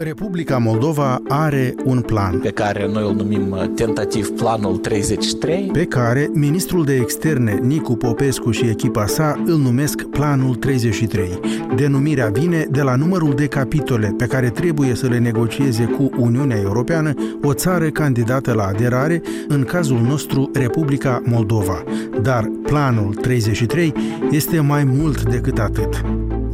Republica Moldova are un plan pe care noi îl numim uh, tentativ Planul 33, pe care ministrul de externe Nicu Popescu și echipa sa îl numesc Planul 33. Denumirea vine de la numărul de capitole pe care trebuie să le negocieze cu Uniunea Europeană o țară candidată la aderare, în cazul nostru Republica Moldova. Dar Planul 33 este mai mult decât atât.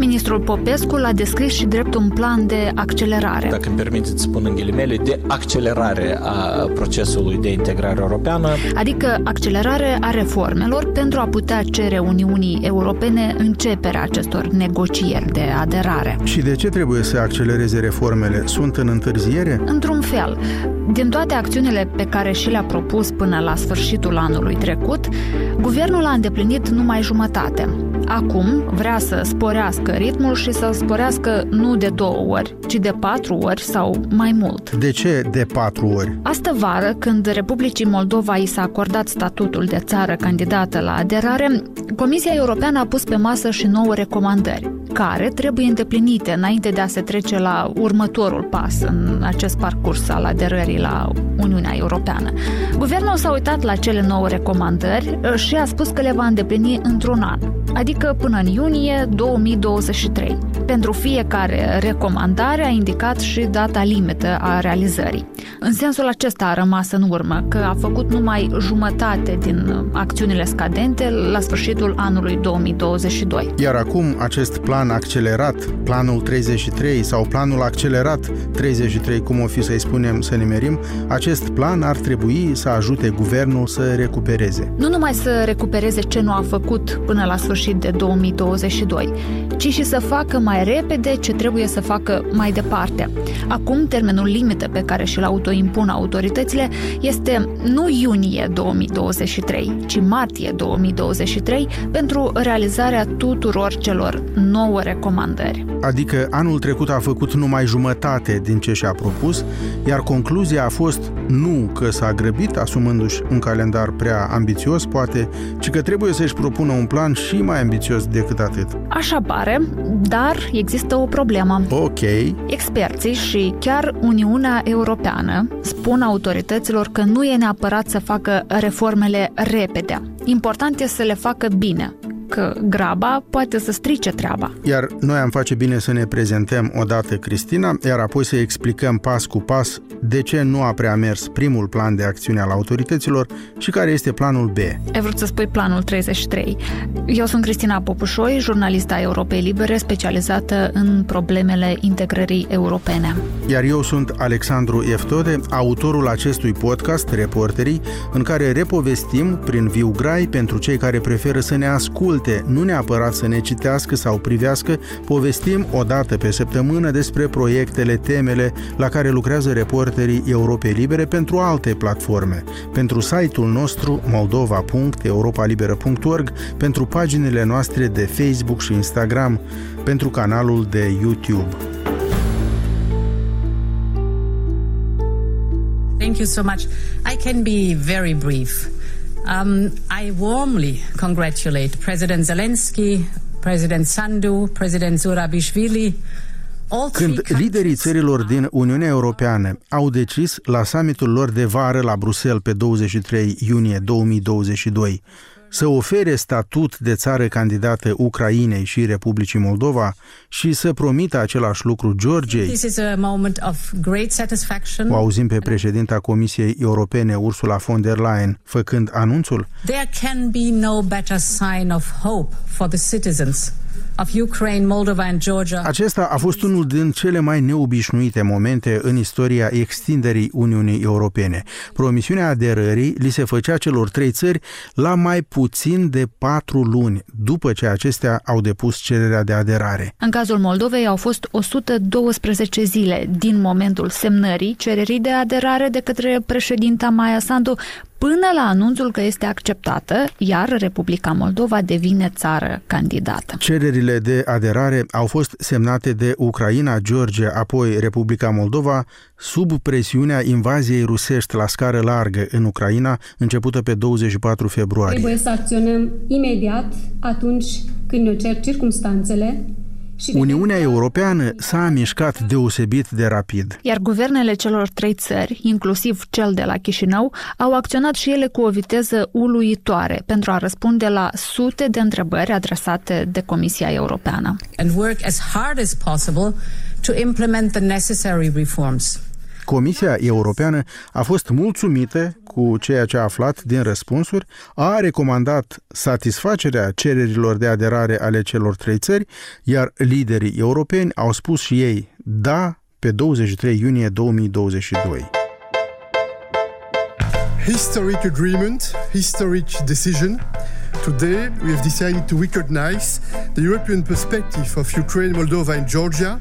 Ministrul Popescu l-a descris și drept un plan de accelerare. dacă îmi permiteți să spun în ghilimele, de accelerare a procesului de integrare europeană. Adică accelerare a reformelor pentru a putea cere Uniunii Europene începerea acestor negocieri de aderare. Și de ce trebuie să accelereze reformele? Sunt în întârziere? Într-un fel, din toate acțiunile pe care și le-a propus până la sfârșitul anului trecut, guvernul a îndeplinit numai jumătate. Acum vrea să sporească ritmul și să sporească nu de două ori, ci de patru ori sau mai mult. De ce de patru ori? Astă vară, când Republicii Moldova i s-a acordat statutul de țară candidată la aderare, Comisia Europeană a pus pe masă și nouă recomandări, care trebuie îndeplinite înainte de a se trece la următorul pas în acest parcurs al aderării la Uniunea Europeană. Guvernul s-a uitat la cele nouă recomandări și a spus că le va îndeplini într-un an, adică până în iunie 2023. Pentru fiecare recomandare a indicat și data limită a realizării. În sensul acesta a rămas în urmă că a făcut numai jumătate din acțiunile scadente la sfârșitul anului 2022. Iar acum acest plan accelerat, planul 33 sau planul accelerat 33, cum o fi să-i spunem să nimerim, acest plan ar trebui să ajute guvernul să recupereze. Nu numai să recupereze ce nu a făcut până la sfârșit de 2022, ci și să facă mai repede ce trebuie să facă mai departe. Acum, termenul limită pe care și-l autoimpun autoritățile este nu iunie 2023, ci martie 2023 pentru realizarea tuturor celor nouă recomandări. Adică anul trecut a făcut numai jumătate din ce și-a propus, iar concluzia a fost nu că s-a grăbit asumându-și un calendar prea ambițios, poate, ci că trebuie să-și propună un plan și mai ambițios decât atât. Așa pare, dar există o problemă. Ok, Experții și chiar Uniunea Europeană spun autorităților că nu e neapărat să facă reformele repede. Important e să le facă bine, că graba poate să strice treaba. iar noi am face bine să ne prezentăm odată Cristina, iar apoi să explicăm pas cu pas de ce nu a prea mers primul plan de acțiune al autorităților și care este planul B. Ai vrut să spui planul 33. Eu sunt Cristina Popușoi, jurnalista Europei Libere, specializată în problemele integrării europene. Iar eu sunt Alexandru Eftode, autorul acestui podcast, Reporterii, în care repovestim prin viu grai pentru cei care preferă să ne asculte, nu neapărat să ne citească sau privească, povestim o dată pe săptămână despre proiectele, temele la care lucrează reporterii Europei Libere pentru alte platforme, pentru site-ul nostru moldova.europalibera.org, pentru paginile noastre de Facebook și Instagram, pentru canalul de YouTube. Thank you so much. I can be very brief. Um, I warmly congratulate President Zelensky, President Sandu, President Zurabishvili, all three Când liderii countries țărilor din Uniunea Europeană au decis la summitul lor de vară la Bruxelles pe 23 iunie 2022 să ofere statut de țară candidată Ucrainei și Republicii Moldova și să promită același lucru Georgiei, This is a moment of great satisfaction. o auzim pe președinta Comisiei Europene Ursula von der Leyen făcând anunțul, There can be no better sign of hope for the citizens of Ukraine, Moldova and Georgia. Acesta a fost unul din cele mai neobișnuite momente în istoria extinderii Uniunii Europene. Promisiunea aderării li se făcea celor trei țări la mai puțin de patru luni după ce acestea au depus cererea de aderare. În cazul Moldovei au fost 112 zile din momentul semnării cererii de aderare de către președinta Maia Sandu până la anunțul că este acceptată, iar Republica Moldova devine țară candidată. Cererile de aderare au fost semnate de Ucraina, Georgia, apoi Republica Moldova, sub presiunea invaziei rusești la scară largă în Ucraina, începută pe 24 februarie. Trebuie să acționăm imediat atunci când ne cer circumstanțele Uniunea Europeană s-a mișcat deosebit de rapid. Iar guvernele celor trei țări, inclusiv cel de la Chișinău, au acționat și ele cu o viteză uluitoare pentru a răspunde la sute de întrebări adresate de Comisia Europeană. And work as hard as possible to implement the necessary reforms. Comisia Europeană a fost mulțumită cu ceea ce a aflat din răspunsuri, a recomandat satisfacerea cererilor de aderare ale celor trei țări, iar liderii europeni au spus și ei da pe 23 iunie 2022. Historic agreement, historic decision. Today, we have decided to recognize the European perspective of Ukraine, Moldova, and Georgia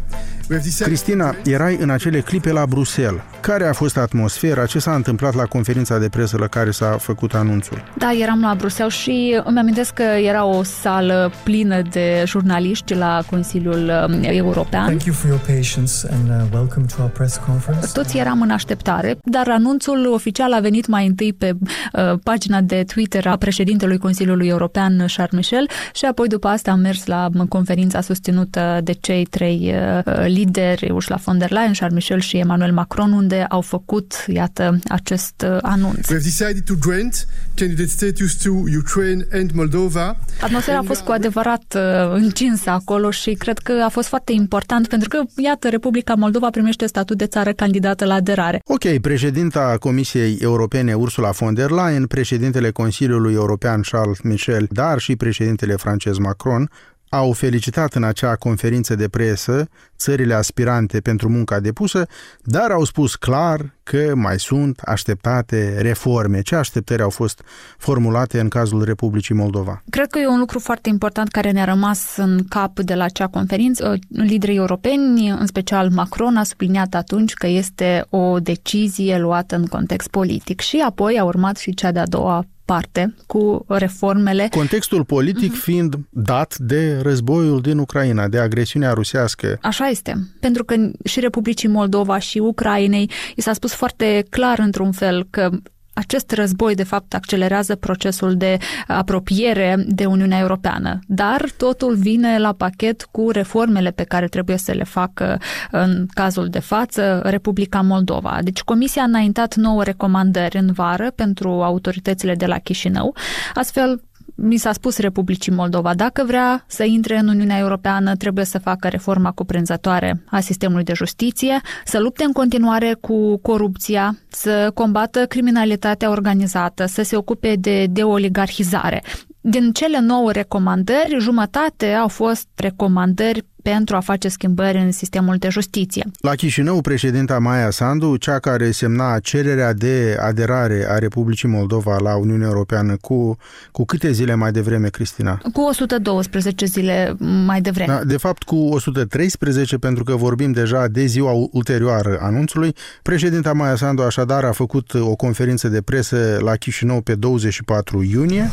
Cristina, erai în acele clipe la Bruxelles. Care a fost atmosfera? Ce s-a întâmplat la conferința de presă la care s-a făcut anunțul? Da, eram la Bruxelles și îmi amintesc că era o sală plină de jurnaliști la Consiliul um, European. Thank you for your patience and uh, welcome to our press conference. Toți eram în așteptare, dar anunțul oficial a venit mai întâi pe uh, pagina de Twitter a președintelui Consiliului European, Charles Michel, și apoi după asta am mers la conferința susținută de cei trei uh, lideri, Ursula von der Leyen, Charles Michel și Emmanuel Macron, unde au făcut, iată, acest uh, anunț. We have decided to grant candidate status to Ukraine and Moldova. Atmosfera a fost cu adevărat uh, încinsă acolo și cred că a fost foarte important pentru că, iată, Republica Moldova primește statut de țară candidată la aderare. Ok, președinta Comisiei Europene Ursula von der Leyen, președintele Consiliului European Charles Michel, dar și președintele francez Macron au felicitat în acea conferință de presă țările aspirante pentru munca depusă, dar au spus clar că mai sunt așteptate reforme. Ce așteptări au fost formulate în cazul Republicii Moldova? Cred că e un lucru foarte important care ne-a rămas în cap de la acea conferință. Liderii europeni, în special Macron, a subliniat atunci că este o decizie luată în context politic și apoi a urmat și cea de-a doua parte cu reformele. Contextul politic uh-huh. fiind dat de războiul din Ucraina, de agresiunea rusească. Așa este, pentru că și Republicii Moldova și Ucrainei i s-a spus foarte clar într-un fel că acest război, de fapt, accelerează procesul de apropiere de Uniunea Europeană, dar totul vine la pachet cu reformele pe care trebuie să le facă în cazul de față Republica Moldova. Deci Comisia a înaintat nouă recomandări în vară pentru autoritățile de la Chișinău, astfel mi s-a spus Republicii Moldova, dacă vrea să intre în Uniunea Europeană, trebuie să facă reforma cuprinzătoare a sistemului de justiție, să lupte în continuare cu corupția, să combată criminalitatea organizată, să se ocupe de deoligarhizare. Din cele nouă recomandări, jumătate au fost recomandări pentru a face schimbări în sistemul de justiție. La Chișinău, președinta Maia Sandu, cea care semna cererea de aderare a Republicii Moldova la Uniunea Europeană cu, cu câte zile mai devreme, Cristina? Cu 112 zile mai devreme. Da, de fapt, cu 113, pentru că vorbim deja de ziua ulterioară anunțului. Președinta Maia Sandu așadar a făcut o conferință de presă la Chișinău pe 24 iunie.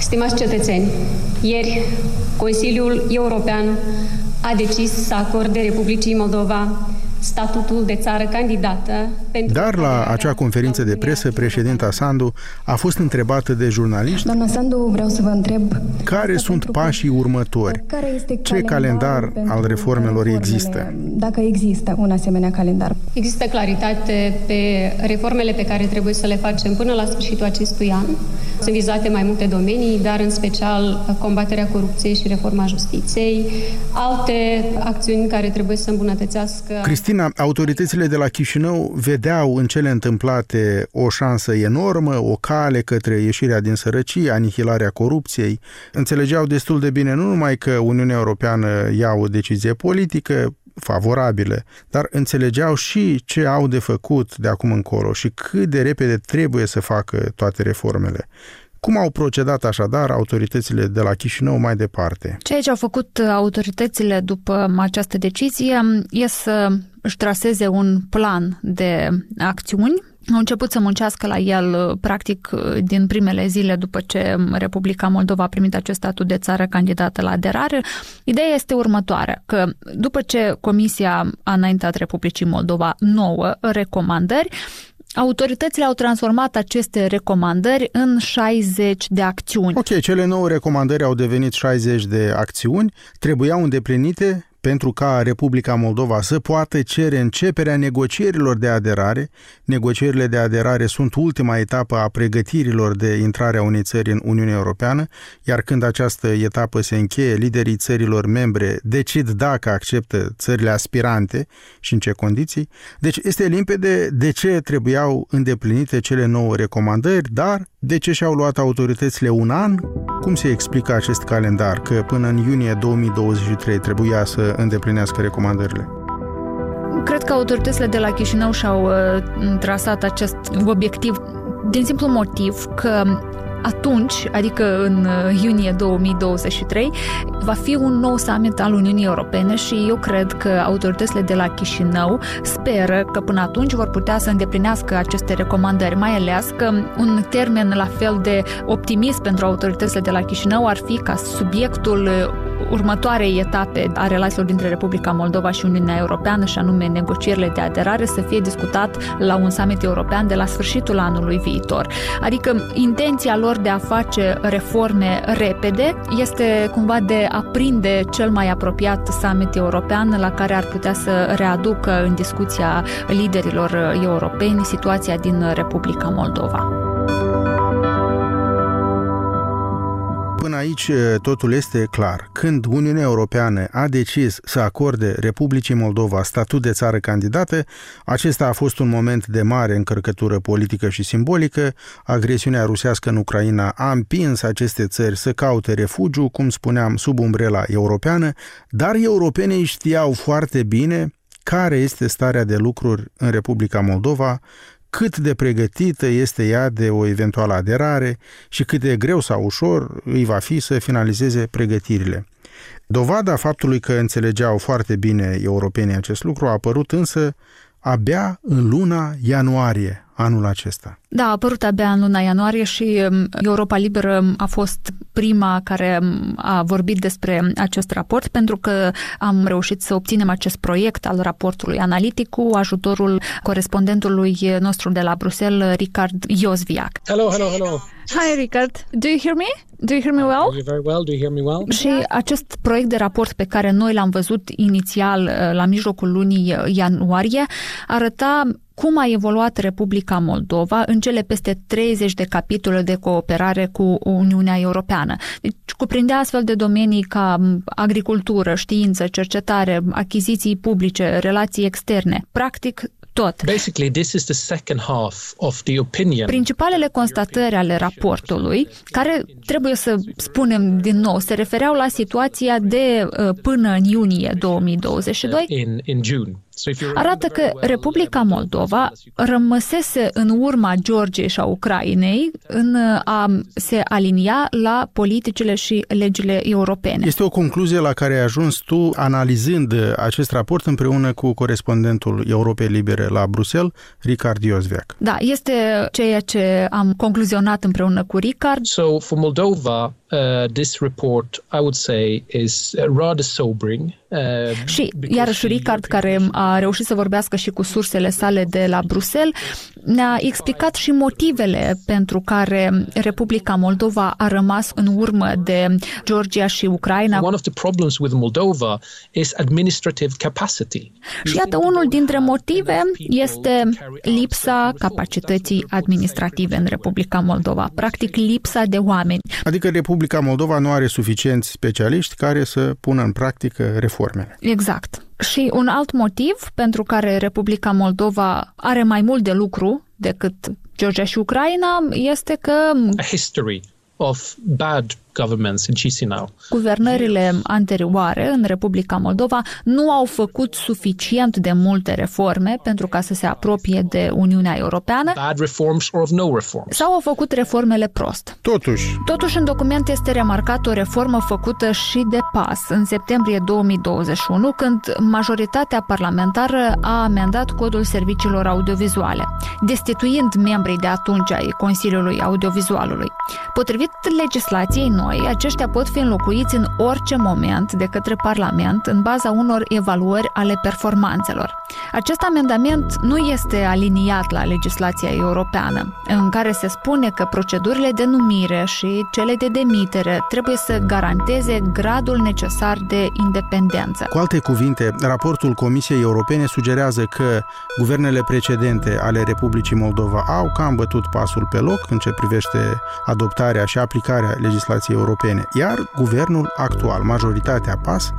Stimați cetățeni, ieri Consiliul European a decis să acorde Republicii Moldova statutul de țară candidată. Pentru Dar la acea conferință de presă, președinta Sandu a fost întrebată de jurnaliști Doamna Sandu, vreau să vă întreb care sunt pașii următori, care este ce calendar al reformelor există. Dacă există un asemenea calendar. Există claritate pe reformele pe care trebuie să le facem până la sfârșitul acestui an. Sunt vizate mai multe domenii, dar în special combaterea corupției și reforma justiției, alte acțiuni care trebuie să îmbunătățească Cristina Cristina, autoritățile de la Chișinău vedeau în cele întâmplate o șansă enormă, o cale către ieșirea din sărăcie, anihilarea corupției. Înțelegeau destul de bine nu numai că Uniunea Europeană ia o decizie politică, favorabile, dar înțelegeau și ce au de făcut de acum încolo și cât de repede trebuie să facă toate reformele. Cum au procedat așadar autoritățile de la Chișinău mai departe? Ceea ce au făcut autoritățile după această decizie e să își traseze un plan de acțiuni au început să muncească la el, practic, din primele zile după ce Republica Moldova a primit acest statut de țară candidată la aderare. Ideea este următoarea, că după ce Comisia a înaintat Republicii Moldova nouă recomandări, Autoritățile au transformat aceste recomandări în 60 de acțiuni. Ok, cele nouă recomandări au devenit 60 de acțiuni, trebuiau îndeplinite pentru ca Republica Moldova să poată cere începerea negocierilor de aderare. Negocierile de aderare sunt ultima etapă a pregătirilor de intrare a unei țări în Uniunea Europeană, iar când această etapă se încheie, liderii țărilor membre decid dacă acceptă țările aspirante și în ce condiții. Deci este limpede de ce trebuiau îndeplinite cele nouă recomandări, dar de ce și-au luat autoritățile un an? Cum se explică acest calendar, că până în iunie 2023 trebuia să îndeplinească recomandările? Cred că autoritățile de la Chișinău și-au uh, trasat acest obiectiv din simplu motiv că atunci, adică în uh, iunie 2023, va fi un nou summit al Uniunii Europene și eu cred că autoritățile de la Chișinău speră că până atunci vor putea să îndeplinească aceste recomandări, mai ales că un termen la fel de optimist pentru autoritățile de la Chișinău ar fi ca subiectul uh, următoarei etape a relațiilor dintre Republica Moldova și Uniunea Europeană, și anume negocierile de aderare, să fie discutat la un summit european de la sfârșitul anului viitor. Adică intenția lor de a face reforme repede este cumva de a prinde cel mai apropiat summit european la care ar putea să readucă în discuția liderilor europeni situația din Republica Moldova. Până aici totul este clar. Când Uniunea Europeană a decis să acorde Republicii Moldova statut de țară candidată, acesta a fost un moment de mare încărcătură politică și simbolică. Agresiunea rusească în Ucraina a împins aceste țări să caute refugiu, cum spuneam, sub umbrela europeană, dar europenii știau foarte bine care este starea de lucruri în Republica Moldova, cât de pregătită este ea de o eventuală aderare și cât de greu sau ușor îi va fi să finalizeze pregătirile. Dovada faptului că înțelegeau foarte bine europenii acest lucru a apărut însă abia în luna ianuarie anul acesta. Da, a apărut abia în luna ianuarie și um, Europa Liberă a fost prima care um, a vorbit despre acest raport pentru că am reușit să obținem acest proiect al raportului analitic cu ajutorul corespondentului nostru de la Bruxelles, Ricard Iosviac. Hello, hello, hello. Hi, Ricard. Do you hear me? Do you hear me well? Uh, very well. Do you hear me well? Și acest proiect de raport pe care noi l-am văzut inițial uh, la mijlocul lunii uh, ianuarie arăta cum a evoluat Republica Moldova în cele peste 30 de capitole de cooperare cu Uniunea Europeană. Deci cuprindea astfel de domenii ca agricultură, știință, cercetare, achiziții publice, relații externe. Practic, tot. Basically, this is the second half of the opinion. Principalele constatări ale raportului, care trebuie să spunem din nou, se refereau la situația de uh, până în iunie 2022. In, in June arată că Republica Moldova rămăsese în urma Georgiei și a Ucrainei în a se alinia la politicile și legile europene. Este o concluzie la care ai ajuns tu analizând acest raport împreună cu corespondentul Europei Libere la Bruxelles, Ricard Iosveac. Da, este ceea ce am concluzionat împreună cu Ricard. So for Moldova, uh, this report, I would say, is rather sobering. Uh, și iarăși Ricard, care a reușit să vorbească și cu sursele sale de la Bruxelles, ne-a explicat și motivele pentru care Republica Moldova a rămas în urmă de Georgia și Ucraina. One of the problems with Moldova is administrative capacity. Și iată, unul dintre motive este lipsa capacității administrative în Republica Moldova, practic lipsa de oameni. Adică Republica Moldova nu are suficienți specialiști care să pună în practică reformele. Exact. Și un alt motiv pentru care Republica Moldova are mai mult de lucru decât Georgia și Ucraina este că A history of bad governments in Chisinau. Guvernările anterioare în Republica Moldova nu au făcut suficient de multe reforme pentru ca să se apropie de Uniunea Europeană. Bad reforms or of no reforms. Sau au făcut reformele prost. Totuși. Totuși, în document este remarcat o reformă făcută și de PAS în septembrie 2021, când majoritatea parlamentară a amendat codul serviciilor audiovizuale, destituind membrii de atunci ai Consiliului Audiovizualului. Potrivit legislației noi, aceștia pot fi înlocuiți în orice moment de către Parlament în baza unor evaluări ale performanțelor. Acest amendament nu este aliniat la legislația europeană, în care se spune că procedurile de numire și cele de demitere trebuie să garanteze gradul necesar de independență. Cu alte cuvinte, raportul Comisiei Europene sugerează că guvernele precedente ale Republicii Moldova au cam bătut pasul pe loc în ce privește adoptarea și aplicarea legislației europene, iar guvernul actual, majoritatea PAS,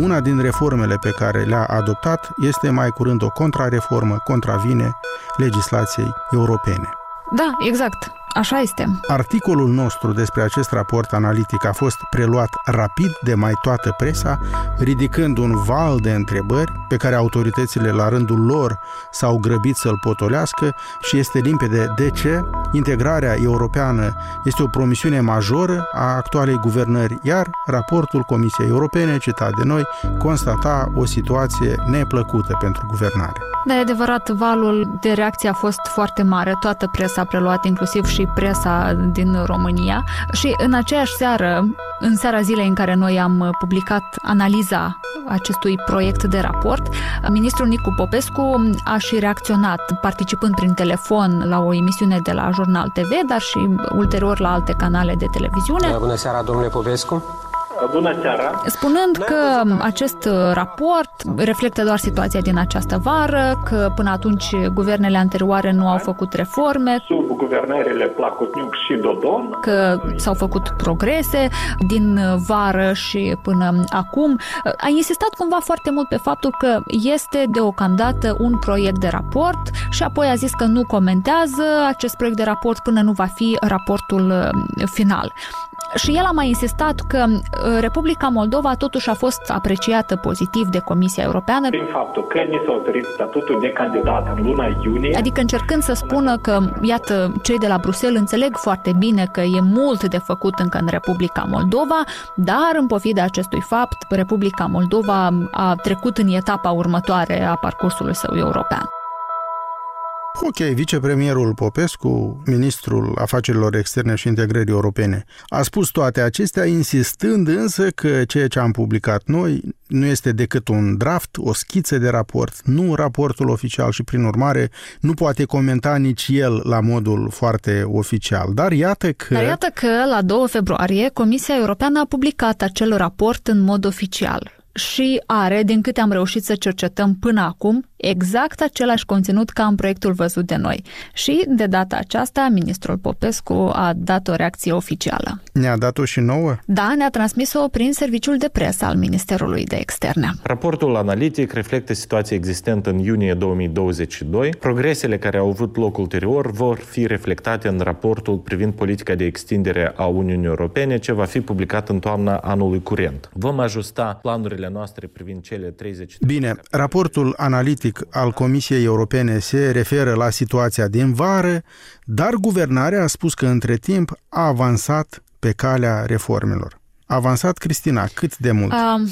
una din reformele pe care le-a adoptat este mai curând o contrareformă, contravine legislației europene. Da, exact. Așa este. Articolul nostru despre acest raport analitic a fost preluat rapid de mai toată presa, ridicând un val de întrebări pe care autoritățile la rândul lor s-au grăbit să-l potolească și este limpede de ce integrarea europeană este o promisiune majoră a actualei guvernări, iar raportul Comisiei Europene, citat de noi, constata o situație neplăcută pentru guvernare. Da, e adevărat, valul de reacție a fost foarte mare, toată presa a preluat, inclusiv și presa din România și în aceeași seară, în seara zilei în care noi am publicat analiza acestui proiect de raport, ministrul Nicu Popescu a și reacționat participând prin telefon la o emisiune de la Jurnal TV, dar și ulterior la alte canale de televiziune. Bună seara, domnule Popescu! Bună seara! Spunând că acest raport reflectă doar situația din această vară, că până atunci guvernele anterioare nu au făcut reforme. Sub guvernările Placutniuc și Dodon. Că s-au făcut progrese din vară și până acum. A insistat cumva foarte mult pe faptul că este deocamdată un proiect de raport și apoi a zis că nu comentează acest proiect de raport până nu va fi raportul final. Și el a mai insistat că Republica Moldova totuși a fost apreciată pozitiv de Comisia Europeană. Prin faptul că ni s-a oferit statutul de candidat în luna iunie. Adică încercând să spună că, iată, cei de la Bruxelles înțeleg foarte bine că e mult de făcut încă în Republica Moldova, dar în pofida acestui fapt, Republica Moldova a trecut în etapa următoare a parcursului său european. Ok, vicepremierul Popescu, ministrul afacerilor externe și integrării europene, a spus toate acestea, insistând însă că ceea ce am publicat noi nu este decât un draft, o schiță de raport, nu raportul oficial și, prin urmare, nu poate comenta nici el la modul foarte oficial. Dar iată că... Dar iată că, la 2 februarie, Comisia Europeană a publicat acel raport în mod oficial și are, din câte am reușit să cercetăm până acum, exact același conținut ca în proiectul văzut de noi. Și, de data aceasta, ministrul Popescu a dat o reacție oficială. Ne-a dat-o și nouă? Da, ne-a transmis-o prin serviciul de presă al Ministerului de Externe. Raportul analitic reflectă situația existentă în iunie 2022. Progresele care au avut loc ulterior vor fi reflectate în raportul privind politica de extindere a Uniunii Europene, ce va fi publicat în toamna anului curent. Vom ajusta planurile noastre privind cele 30... Bine, raportul analitic politic al Comisiei Europene se referă la situația din vară, dar guvernarea a spus că între timp a avansat pe calea reformelor. A avansat, Cristina, cât de mult? A,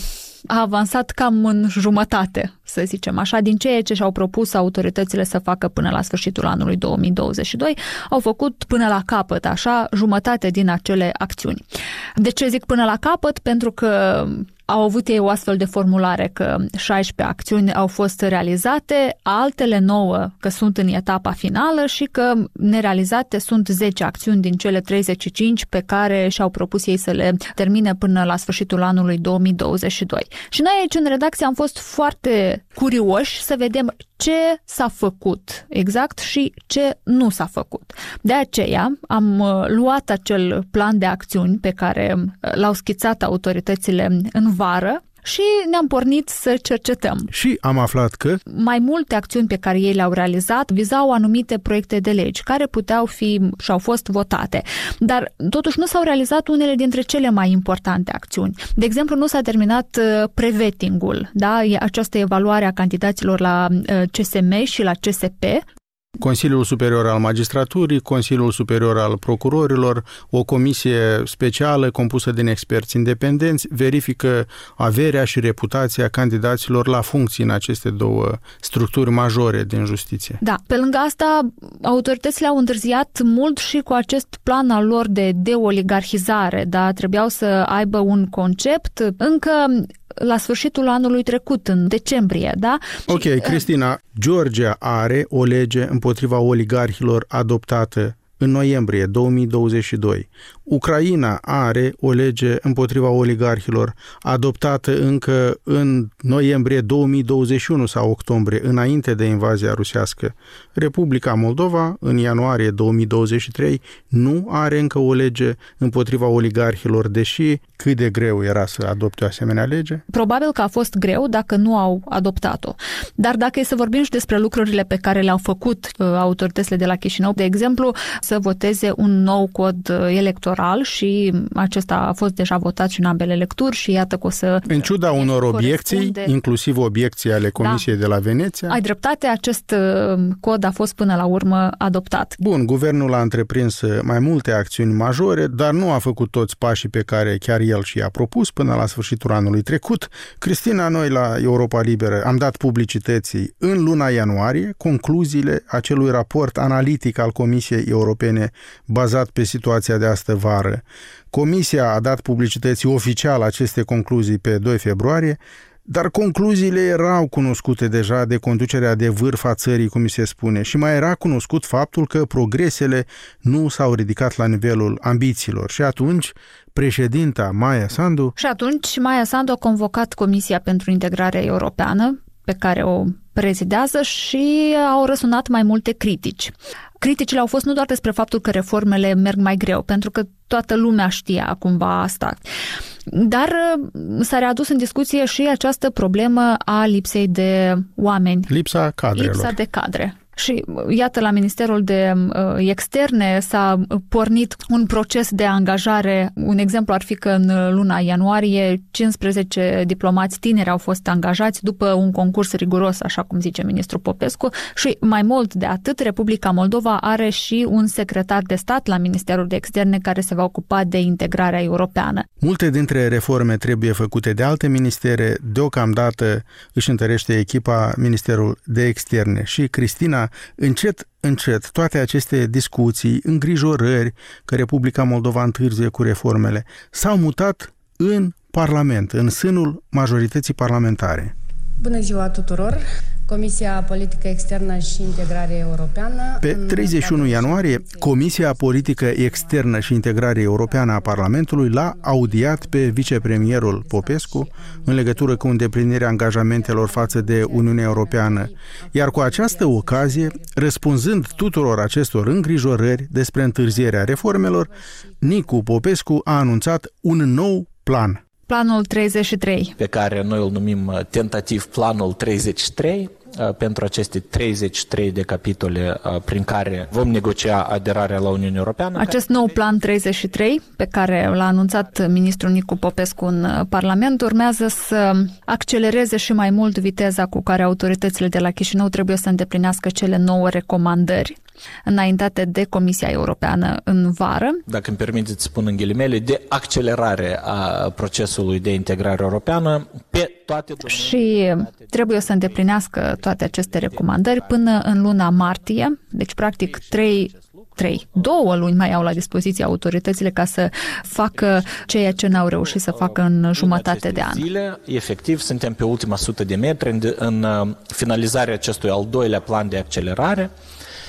a avansat cam în jumătate, să zicem așa, din ceea ce și-au propus autoritățile să facă până la sfârșitul anului 2022, au făcut până la capăt, așa, jumătate din acele acțiuni. De ce zic până la capăt? Pentru că au avut ei o astfel de formulare că 16 acțiuni au fost realizate, altele 9 că sunt în etapa finală și că nerealizate sunt 10 acțiuni din cele 35 pe care și-au propus ei să le termine până la sfârșitul anului 2022. Și noi aici în redacție am fost foarte curioși să vedem ce s-a făcut exact și ce nu s-a făcut. De aceea am uh, luat acel plan de acțiuni pe care uh, l-au schițat autoritățile în vară și ne-am pornit să cercetăm. Și am aflat că mai multe acțiuni pe care ei le-au realizat vizau anumite proiecte de legi care puteau fi și au fost votate, dar totuși nu s-au realizat unele dintre cele mai importante acțiuni. De exemplu, nu s-a terminat uh, prevetingul, da? această evaluare a candidaților la uh, CSM și la CSP, Consiliul Superior al Magistraturii, Consiliul Superior al Procurorilor, o comisie specială compusă din experți independenți, verifică averea și reputația candidaților la funcții în aceste două structuri majore din justiție. Da, pe lângă asta, autoritățile au întârziat mult și cu acest plan al lor de deoligarhizare, da, trebuiau să aibă un concept încă la sfârșitul anului trecut, în decembrie, da? Ok, și, Cristina, Georgia are o lege împotriva oligarhilor adoptată în noiembrie 2022. Ucraina are o lege împotriva oligarhilor adoptată încă în noiembrie 2021 sau octombrie, înainte de invazia rusească. Republica Moldova, în ianuarie 2023, nu are încă o lege împotriva oligarhilor, deși cât de greu era să adopte o asemenea lege? Probabil că a fost greu dacă nu au adoptat-o. Dar dacă e să vorbim și despre lucrurile pe care le-au făcut uh, autoritățile de la Chișinău, de exemplu, să voteze un nou cod uh, electoral și acesta a fost deja votat și în ambele lecturi și iată că o să... În ciuda unor obiecții, inclusiv obiecții ale Comisiei da. de la Veneția. Ai dreptate, acest uh, cod a fost până la urmă adoptat. Bun, guvernul a întreprins mai multe acțiuni majore, dar nu a făcut toți pașii pe care chiar el și i-a propus până la sfârșitul anului trecut. Cristina, noi la Europa Liberă am dat publicității în luna ianuarie concluziile acelui raport analitic al Comisiei Europene bazat pe situația de astă vară. Comisia a dat publicității oficial aceste concluzii pe 2 februarie, dar concluziile erau cunoscute deja de conducerea de vârf a țării, cum se spune, și mai era cunoscut faptul că progresele nu s-au ridicat la nivelul ambițiilor. Și atunci, președinta Maia Sandu... Și atunci, Maia Sandu a convocat Comisia pentru Integrare Europeană, pe care o prezidează și au răsunat mai multe critici. Criticile au fost nu doar despre faptul că reformele merg mai greu, pentru că toată lumea știa cumva asta, dar uh, s-a readus în discuție și această problemă a lipsei de oameni. Lipsa cadrelor. Lipsa de cadre. Și iată, la Ministerul de uh, Externe s-a pornit un proces de angajare. Un exemplu ar fi că în luna ianuarie 15 diplomați tineri au fost angajați după un concurs riguros, așa cum zice ministrul Popescu, și mai mult de atât, Republica Moldova are și un secretar de stat la Ministerul de Externe care se va ocupa de integrarea europeană. Multe dintre reforme trebuie făcute de alte ministere. Deocamdată își întărește echipa Ministerul de Externe și Cristina încet, încet, toate aceste discuții, îngrijorări că Republica Moldova întârzie cu reformele, s-au mutat în Parlament, în sânul majorității parlamentare. Bună ziua tuturor! Comisia Politică Externă și Integrare Europeană. Pe 31 ianuarie, Comisia Politică Externă și Integrare Europeană a Parlamentului l-a audiat pe vicepremierul Popescu în legătură cu îndeplinirea angajamentelor față de Uniunea Europeană. Iar cu această ocazie, răspunzând tuturor acestor îngrijorări despre întârzierea reformelor, Nicu Popescu a anunțat un nou plan Planul 33. Pe care noi îl numim uh, tentativ Planul 33, uh, pentru aceste 33 de capitole uh, prin care vom negocia aderarea la Uniunea Europeană. Acest nou plan 33, pe care l-a anunțat ministrul Nicu Popescu în Parlament, urmează să accelereze și mai mult viteza cu care autoritățile de la Chișinău trebuie să îndeplinească cele nouă recomandări înaintate de Comisia Europeană în vară. Dacă îmi permiteți să spun în ghilimele, de accelerare a procesului de integrare europeană pe toate Și trebuie să îndeplinească toate aceste recomandări până în luna martie, deci practic trei trei, două luni mai au la dispoziție autoritățile ca să facă ceea ce n-au reușit să facă în jumătate de an. Zile, efectiv, suntem pe ultima sută de metri în, în uh, finalizarea acestui al doilea plan de accelerare.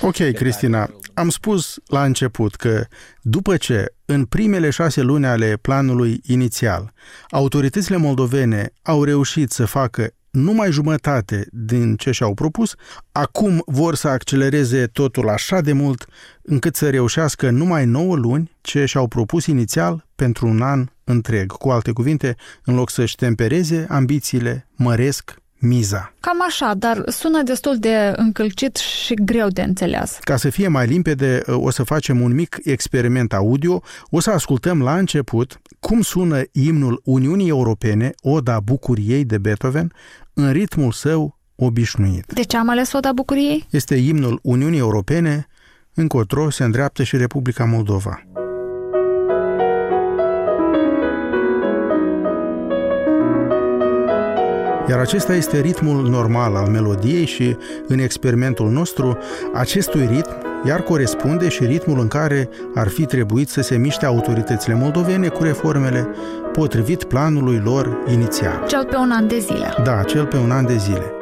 Ok, Cristina, am spus la început că după ce în primele șase luni ale planului inițial autoritățile moldovene au reușit să facă numai jumătate din ce și-au propus, acum vor să accelereze totul așa de mult încât să reușească numai 9 luni ce și-au propus inițial pentru un an întreg. Cu alte cuvinte, în loc să-și tempereze ambițiile, măresc miza. Cam așa, dar sună destul de încălcit și greu de înțeles. Ca să fie mai limpede, o să facem un mic experiment audio. O să ascultăm la început cum sună imnul Uniunii Europene, Oda Bucuriei de Beethoven, în ritmul său obișnuit. De ce am ales Oda Bucuriei? Este imnul Uniunii Europene, încotro se îndreaptă și Republica Moldova. Iar acesta este ritmul normal al melodiei și în experimentul nostru acestui ritm iar corespunde și ritmul în care ar fi trebuit să se miște autoritățile moldovene cu reformele potrivit planului lor inițial. Cel pe un an de zile. Da, cel pe un an de zile.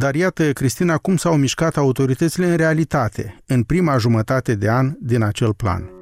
Dar iată, Cristina, cum s-au mișcat autoritățile în realitate, în prima jumătate de an din acel plan.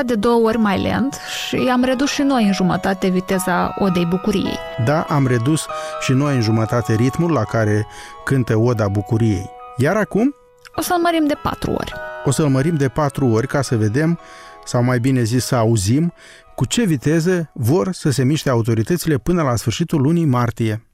S-au mișcat de două ori mai lent și am redus și noi în jumătate viteza Odei Bucuriei. Da, am redus și noi în jumătate ritmul la care cântă Oda Bucuriei. Iar acum? O să-l mărim de patru ori. O să-l mărim de patru ori ca să vedem, sau mai bine zis să auzim, cu ce viteză vor să se miște autoritățile până la sfârșitul lunii martie.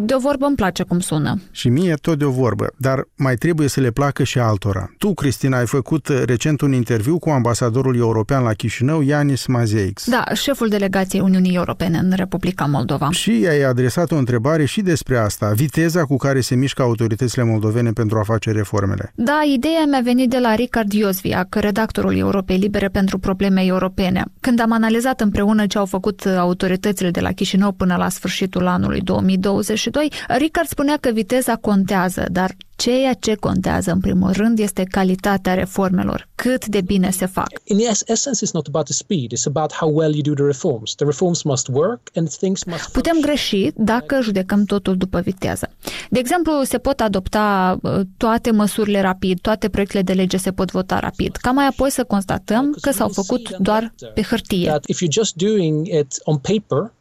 De o vorbă îmi place cum sună. Și mie tot de o vorbă, dar mai trebuie să le placă și altora. Tu, Cristina, ai făcut uh, recent un interviu cu ambasadorul european la Chișinău, Ianis Mazeix. Da, șeful delegației Uniunii Europene în Republica Moldova. Și ai adresat o întrebare și despre asta, viteza cu care se mișcă autoritățile moldovene pentru a face reformele. Da, ideea mi-a venit de la Ricard Iosviac, redactorul Europei Libere pentru probleme europene. Când am analizat împreună ce au făcut autoritățile de la Chișinău până la sfârșitul anului 2022, 2, Ricard spunea că viteza contează, dar ceea ce contează în primul rând este calitatea reformelor, cât de bine se fac. In essence it's not about the speed, it's about how well you do the reforms. The reforms must work and things must Putem greși dacă judecăm totul după viteză. De exemplu, se pot adopta uh, toate măsurile rapid, toate proiectele de lege se pot vota rapid, ca mai apoi să constatăm că s-au făcut doar pe hârtie. If you're just doing it on paper,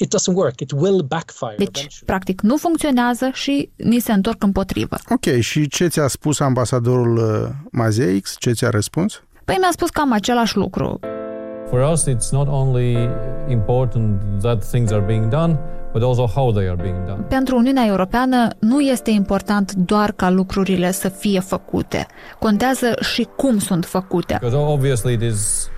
it doesn't work, it will backfire. Deci, practic, nu funcționează și ni se întorc împotrivă. Ok, și ce ți-a spus ambasadorul uh, Mazeix? Ce ți-a răspuns? Păi mi-a spus cam același lucru. For us, it's not only important that things are being done, but also how they are being done. Pentru Uniunea Europeană nu este important doar ca lucrurile să fie făcute. Contează și cum sunt făcute. Because obviously it is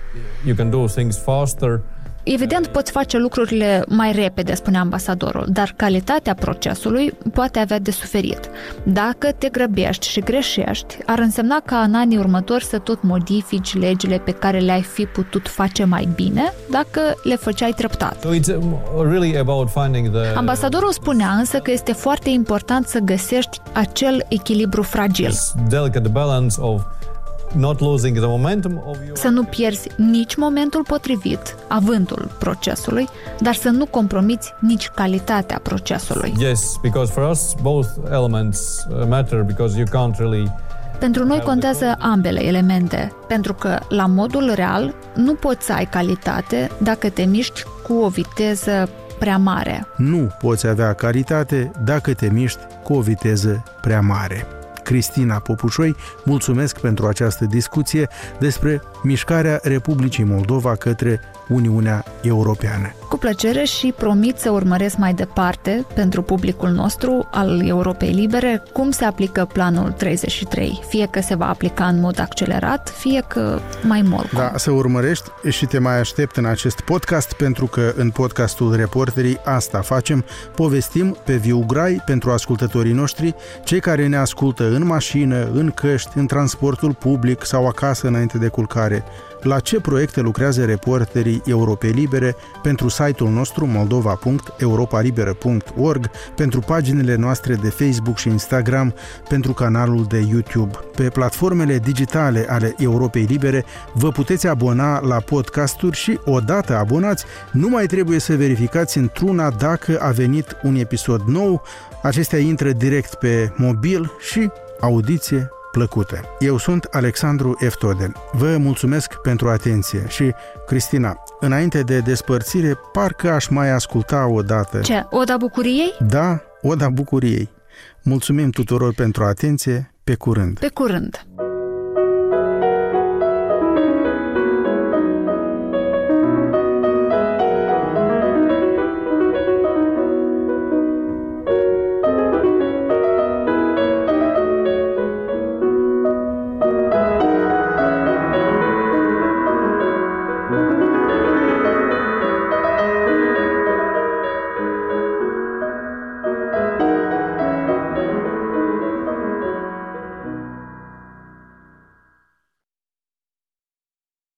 you can do things faster Evident, poți face lucrurile mai repede, spune ambasadorul, dar calitatea procesului poate avea de suferit. Dacă te grăbești și greșești, ar însemna ca în anii următori să tot modifici legile pe care le-ai fi putut face mai bine dacă le făceai treptat. So it's um, really about finding the... Ambasadorul spunea însă că este foarte important să găsești acel echilibru fragil. Să nu pierzi nici momentul potrivit, avântul procesului, dar să nu compromiți nici calitatea procesului. Yes, because for us both elements uh, matter because you can't really pentru noi contează ambele elemente, pentru că, la modul real, nu poți să ai calitate dacă te miști cu o viteză prea mare. Nu poți avea calitate dacă te miști cu o viteză prea mare. Cristina Popușoi, mulțumesc pentru această discuție despre mișcarea Republicii Moldova către Uniunea Europeană. Cu plăcere și promit să urmăresc mai departe pentru publicul nostru al Europei Libere cum se aplică planul 33, fie că se va aplica în mod accelerat, fie că mai mult. Da, să urmărești și te mai aștept în acest podcast pentru că în podcastul Reporterii asta facem, povestim pe viu grai pentru ascultătorii noștri, cei care ne ascultă în mașină, în căști, în transportul public sau acasă înainte de culcare la ce proiecte lucrează reporterii Europei Libere pentru site-ul nostru moldova.europalibera.org, pentru paginile noastre de Facebook și Instagram, pentru canalul de YouTube. Pe platformele digitale ale Europei Libere vă puteți abona la podcasturi și, odată abonați, nu mai trebuie să verificați într-una dacă a venit un episod nou. Acestea intră direct pe mobil și audiție plăcută. Eu sunt Alexandru Eftoden. Vă mulțumesc pentru atenție și, Cristina, înainte de despărțire, parcă aș mai asculta o dată. Ce? Oda Bucuriei? Da, Oda Bucuriei. Mulțumim tuturor pentru atenție, pe curând! Pe curând!